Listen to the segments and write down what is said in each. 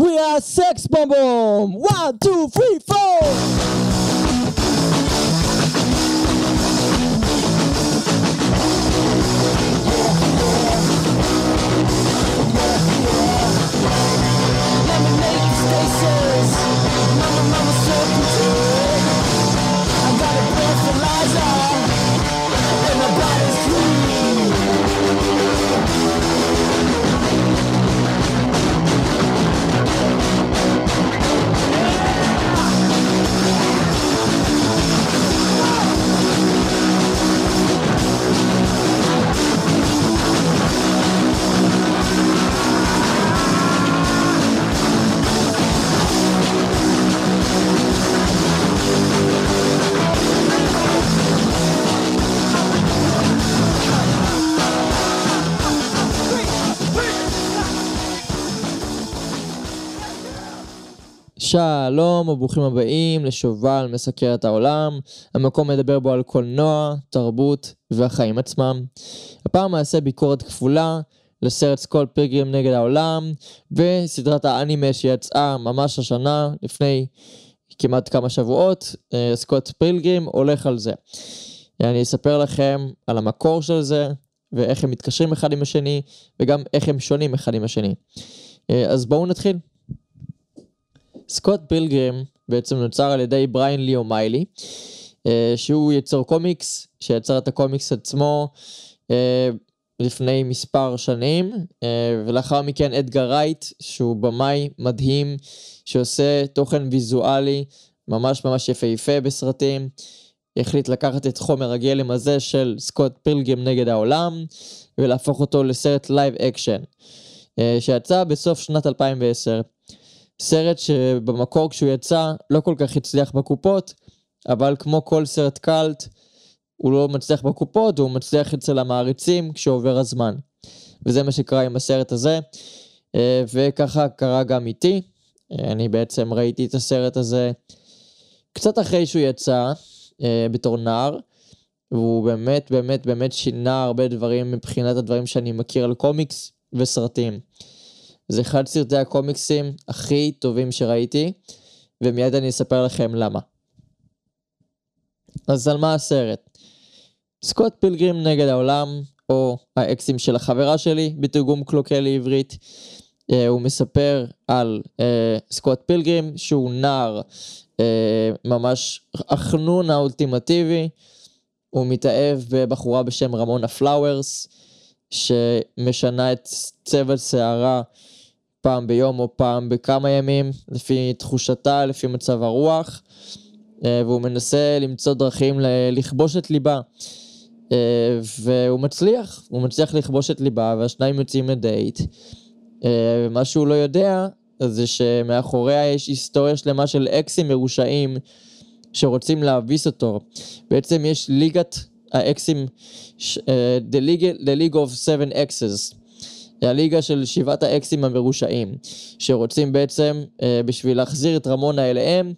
We are Sex Bomb Bomb! One, two, three, four! Mama, mama, so. I got a breathalyzer, and שלום וברוכים הבאים לשובל מסקר את העולם, המקום מדבר בו על קולנוע, תרבות והחיים עצמם. הפעם נעשה ביקורת כפולה לסרט סקול פיגרים נגד העולם וסדרת האנימה שיצאה ממש השנה לפני כמעט כמה שבועות, אה, סקוט פילגרים הולך על זה. אני אספר לכם על המקור של זה ואיך הם מתקשרים אחד עם השני וגם איך הם שונים אחד עם השני. אה, אז בואו נתחיל. סקוט פילגרים בעצם נוצר על ידי בריאן לי או'מאלי, אה, שהוא יוצר קומיקס, שיצר את הקומיקס עצמו אה, לפני מספר שנים, אה, ולאחר מכן אדגר רייט, שהוא במאי מדהים, שעושה תוכן ויזואלי ממש ממש יפהפה בסרטים, החליט לקחת את חומר הגלם הזה של סקוט פילגרים נגד העולם, ולהפוך אותו לסרט live action, שיצא בסוף שנת 2010. סרט שבמקור כשהוא יצא לא כל כך הצליח בקופות, אבל כמו כל סרט קאלט, הוא לא מצליח בקופות, הוא מצליח אצל המעריצים כשעובר הזמן. וזה מה שקרה עם הסרט הזה, אה, וככה קרה גם איתי. אה, אני בעצם ראיתי את הסרט הזה קצת אחרי שהוא יצא, אה, בתור נער, והוא באמת באמת באמת שינה הרבה דברים מבחינת הדברים שאני מכיר על קומיקס וסרטים. זה אחד סרטי הקומיקסים הכי טובים שראיתי, ומיד אני אספר לכם למה. אז על מה הסרט? סקוט פילגרים נגד העולם, או האקסים של החברה שלי, בתרגום קלוקל לעברית. Uh, הוא מספר על uh, סקוט פילגרים, שהוא נער uh, ממש החנון האולטימטיבי. הוא מתאהב בבחורה בשם רמונה פלאוורס, שמשנה את צבע שערה פעם ביום או פעם בכמה ימים, לפי תחושתה, לפי מצב הרוח, אה, והוא מנסה למצוא דרכים לכבוש את ליבה. אה, והוא מצליח, הוא מצליח לכבוש את ליבה, והשניים יוצאים לדייט. אה, מה שהוא לא יודע, זה שמאחוריה יש היסטוריה שלמה של אקסים מרושעים שרוצים להביס אותו. בעצם יש ליגת האקסים, The League, the League of Seven X's. הליגה של שבעת האקסים המרושעים, שרוצים בעצם, אה, בשביל להחזיר את רמונה אליהם,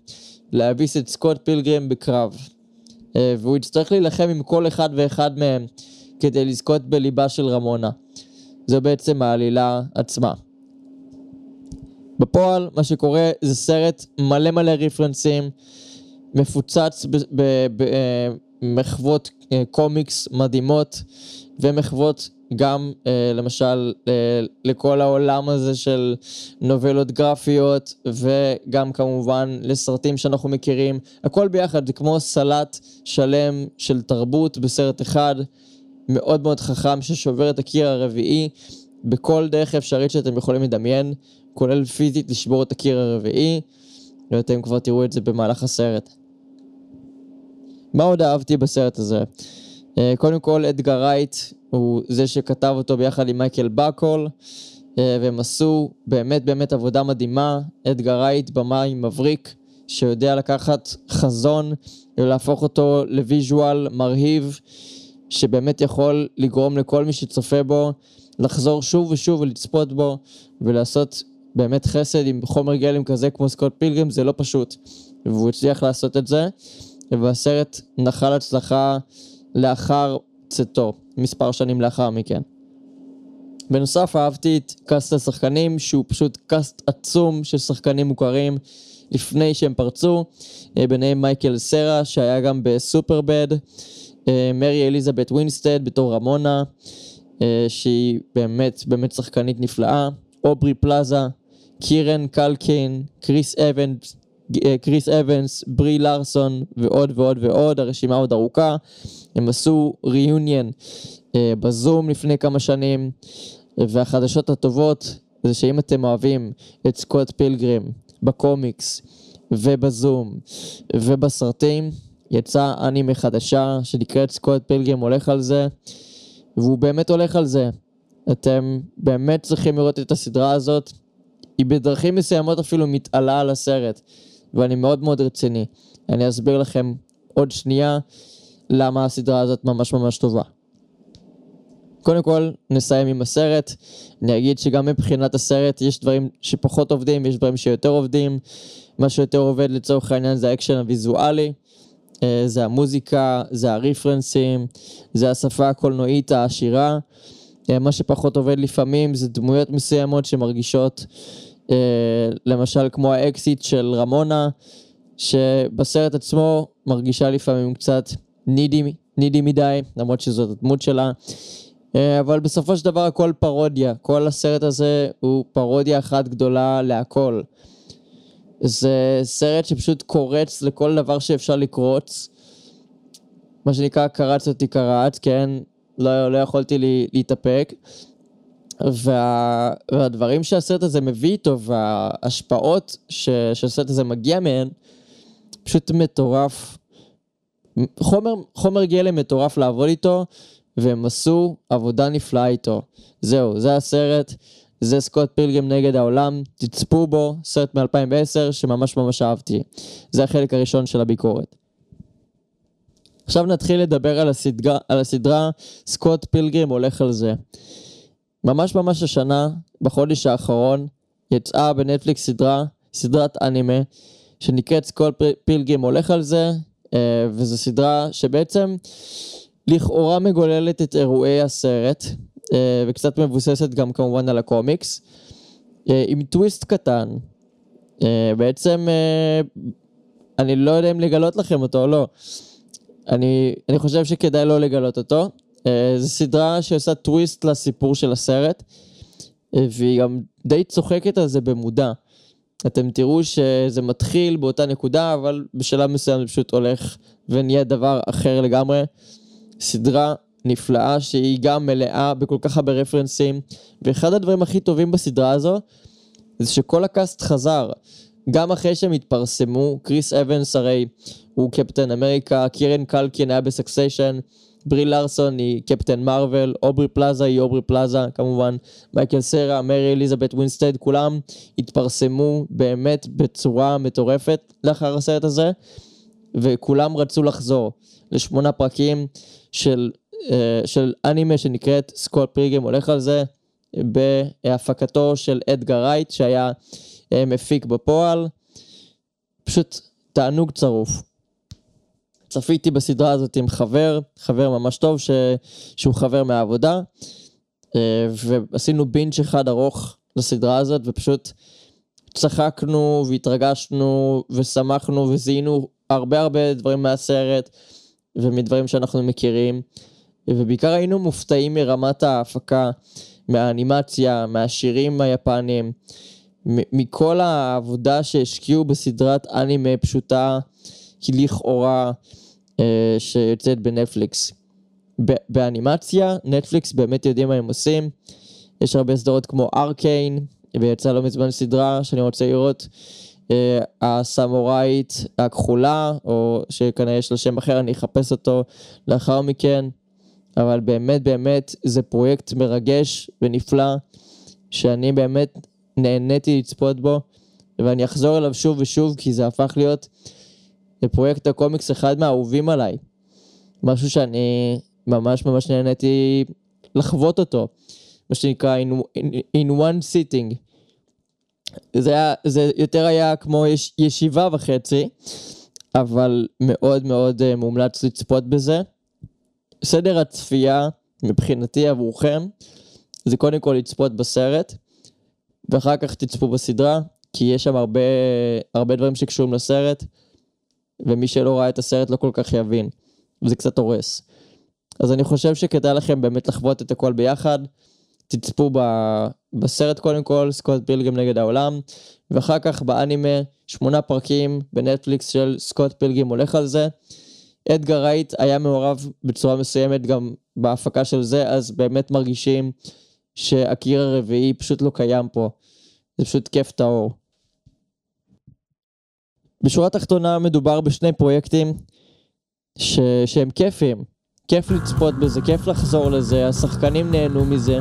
להביס את סקוט פילגרם בקרב. אה, והוא יצטרך להילחם עם כל אחד ואחד מהם כדי לזכות בליבה של רמונה. זו בעצם העלילה עצמה. בפועל, מה שקורה זה סרט מלא מלא רפרנסים, מפוצץ במחוות אה, קומיקס מדהימות ומחוות גם אה, למשל אה, לכל העולם הזה של נובלות גרפיות וגם כמובן לסרטים שאנחנו מכירים, הכל ביחד זה כמו סלט שלם של תרבות בסרט אחד, מאוד מאוד חכם ששובר את הקיר הרביעי בכל דרך אפשרית שאתם יכולים לדמיין, כולל פיזית לשבור את הקיר הרביעי, ואתם כבר תראו את זה במהלך הסרט. מה עוד אהבתי בסרט הזה? אה, קודם כל אדגר רייט הוא זה שכתב אותו ביחד עם מייקל בקול, אה, והם עשו באמת באמת עבודה מדהימה. אדגר רייט במאי מבריק, שיודע לקחת חזון ולהפוך אותו ל visual מרהיב, שבאמת יכול לגרום לכל מי שצופה בו לחזור שוב ושוב ולצפות בו, ולעשות באמת חסד עם חומר גלם כזה כמו סקוט פילגרים, זה לא פשוט. והוא הצליח לעשות את זה, והסרט נחל הצלחה לאחר צאתו, מספר שנים לאחר מכן. בנוסף אהבתי את קאסט השחקנים שהוא פשוט קאסט עצום של שחקנים מוכרים לפני שהם פרצו, אה, ביניהם מייקל סרה שהיה גם בסופרבד, אה, מרי אליזבת ווינסטד בתור רמונה, אה, שהיא באמת באמת שחקנית נפלאה, אוברי פלאזה, קירן קלקין, קריס אבנס, קריס אבנס, ברי לארסון ועוד ועוד ועוד, הרשימה עוד ארוכה. הם עשו ריוניון אה, בזום לפני כמה שנים, והחדשות הטובות זה שאם אתם אוהבים את סקוט פילגרים בקומיקס ובזום ובסרטים, יצא אנימה חדשה שנקראת סקוט פילגרים הולך על זה, והוא באמת הולך על זה. אתם באמת צריכים לראות את הסדרה הזאת. היא בדרכים מסוימות אפילו מתעלה על הסרט, ואני מאוד מאוד רציני. אני אסביר לכם עוד שנייה למה הסדרה הזאת ממש ממש טובה. קודם כל, נסיים עם הסרט. אני אגיד שגם מבחינת הסרט יש דברים שפחות עובדים, יש דברים שיותר עובדים. מה שיותר עובד לצורך העניין זה האקשן הוויזואלי, אה, זה המוזיקה, זה הרפרנסים, זה השפה הקולנועית העשירה. אה, מה שפחות עובד לפעמים זה דמויות מסוימות שמרגישות, למשל כמו האקסיט של רמונה, שבסרט עצמו מרגישה לפעמים קצת נידי, נידי מדי, למרות שזאת הדמות שלה. אה, אבל בסופו של דבר הכל פרודיה, כל הסרט הזה הוא פרודיה אחת גדולה להכל. זה סרט שפשוט קורץ לכל דבר שאפשר לקרוץ. מה שנקרא קרץ אותי קרץ, כן? לא, לא יכולתי לי, להתאפק. וה, והדברים שהסרט הזה מביא איתו וההשפעות ש, שהסרט הזה מגיע מהן, פשוט מטורף. חומר, חומר גלם מטורף לעבוד איתו, והם עשו עבודה נפלאה איתו. זהו, זה הסרט, זה סקוט פילגrim נגד העולם, תצפו בו, סרט מ-2010 שממש ממש אהבתי. זה החלק הראשון של הביקורת. עכשיו נתחיל לדבר על הסדרה, על הסדרה סקוט פילגרים הולך על זה. ממש ממש השנה, בחודש האחרון, יצאה בנטפליקס סדרה, סדרת אנימה, שנקראת סקוט פילגרים הולך על זה, אה, וזו סדרה שבעצם לכאורה מגוללת את אירועי הסרט, אה, וקצת מבוססת גם כמובן על הקומיקס, אה, עם טוויסט קטן. בעצם, אני לא יודע אם לגלות לכם אותו או לא. אני, אני חושב שכדאי לא לגלות אותו. Uh, זו סדרה שעושה טוויסט לסיפור של הסרט, uh, והיא גם די צוחקת על זה במודע. אתם תראו שזה מתחיל באותה נקודה, אבל בשלב מסוים זה פשוט הולך ונהיה דבר אחר לגמרי. סדרה נפלאה שהיא גם מלאה בכל כך הרבה רפרנסים, ואחד הדברים הכי טובים בסדרה הזו, זה שכל הקאסט חזר. גם אחרי שהם התפרסמו, קריס אבנס הרי הוא קפטן אמריקה, קירן קלקין היה בסקסיישן, ברי לארסון היא קפטן מרוויל, אוברי פלאזה היא אוברי פלאזה, כמובן מייקל סרה, מרי אליזבת ווינסטד, כולם התפרסמו באמת בצורה מטורפת לאחר הסרט הזה, וכולם רצו לחזור לשמונה פרקים של, אה, של אנימה שנקראת סקוט פילגרים הולך על זה, בהפקתו של אדגר רייט שהיה מפיק בפועל, פשוט תענוג צרוף. צפיתי בסדרה הזאת עם חבר, חבר ממש טוב, ש... שהוא חבר מהעבודה, אה, ועשינו בינץ' אחד ארוך לסדרה הזאת, ופשוט צחקנו והתרגשנו ושמחנו וזיהינו הרבה הרבה דברים מהסרט ומדברים שאנחנו מכירים, ובעיקר היינו מופתעים מרמת ההפקה, מהאנימציה, מהשירים היפניים, מכל העבודה שהשקיעו בסדרת אנימה פשוטה, כי לכאורה אה, שיוצאת בנטפליקס. באנימציה, נטפליקס באמת יודעים מה הם עושים. יש הרבה סדרות כמו ארקיין, ויצא לא מזמן סדרה שאני רוצה לראות. אה, הסמוראית הכחולה, או שכנראה יש לו שם אחר, אני אחפש אותו לאחר מכן. אבל באמת באמת זה פרויקט מרגש ונפלא, שאני באמת נהניתי לצפות בו, ואני אחזור אליו שוב ושוב, כי זה הפך להיות לפרויקט הקומיקס אחד מהאהובים עליי. משהו שאני ממש ממש נהניתי לחוות אותו. מה שנקרא in, in, in one sitting. זה, היה, זה יותר היה כמו יש, ישיבה וחצי, אבל מאוד מאוד uh, מומלץ לצפות בזה. סדר הצפייה מבחינתי עבורכם, זה קודם כל לצפות בסרט, ואחר כך תצפו בסדרה, כי יש שם הרבה, הרבה דברים שקשורים לסרט, ומי שלא ראה את הסרט לא כל כך יבין, וזה קצת הורס. אז אני חושב שכדאי לכם באמת לחוות את הכל ביחד. תצפו ב, בסרט קודם כל, סקוט פילגrim נגד העולם, ואחר כך באנימה, שמונה פרקים בנטפליקס של סקוט פילגrim הולך על זה. אדגר רייט היה מעורב בצורה מסוימת גם בהפקה של זה, אז באמת מרגישים שהקיר הרביעי פשוט לא קיים פה. זה פשוט כיף טהור. בשורה התחתונה מדובר בשני פרויקטים ש... שהם כיפים. כיף לצפות בזה, כיף לחזור לזה, השחקנים נהנו מזה,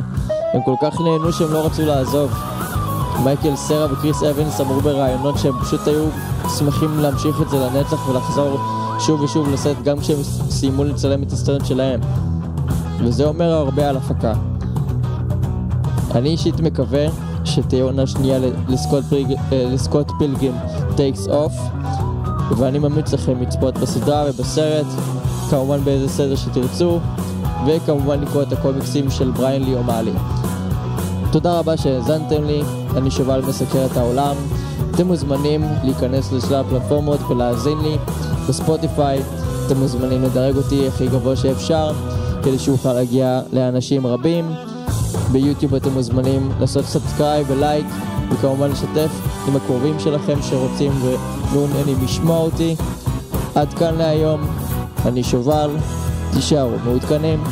הם כל כך נהנו שהם לא רצו לעזוב. מייקל סרה וקריס אבנס אמרו בראיונות שהם פשוט היו שמחים להמשיך את זה לנצח ולחזור שוב ושוב לסט גם כשהם סיימו לצלם את הסרט שלהם. וזה אומר הרבה על הפקה. אני אישית מקווה שתהיה עונה שנייה לסקוט, פריג, אה, לסקוט פילגרים takes off ואני ממליץ לכם לצפות בסדרה ובסרט, כמובן באיזה סדר שתרצו, וכמובן לקרוא את הקומיקסים של בריין לי אומאלי. תודה רבה שהאזנתם לי, אני שובל מסקר את העולם. אתם מוזמנים להיכנס לשלל הפלטפורמות ולהאזין לי בספוטיפיי. אתם מוזמנים לדרג אותי הכי גבוה שאפשר, כדי שאוכל להגיע לאנשים רבים. ביוטיוב אתם מוזמנים לעשות subscribe ולייק, וכמובן לשתף עם הקרובים שלכם שרוצים ומעוניינים לשמוע אותי. עד כאן להיום, אני שובל, תישארו מעודכנים.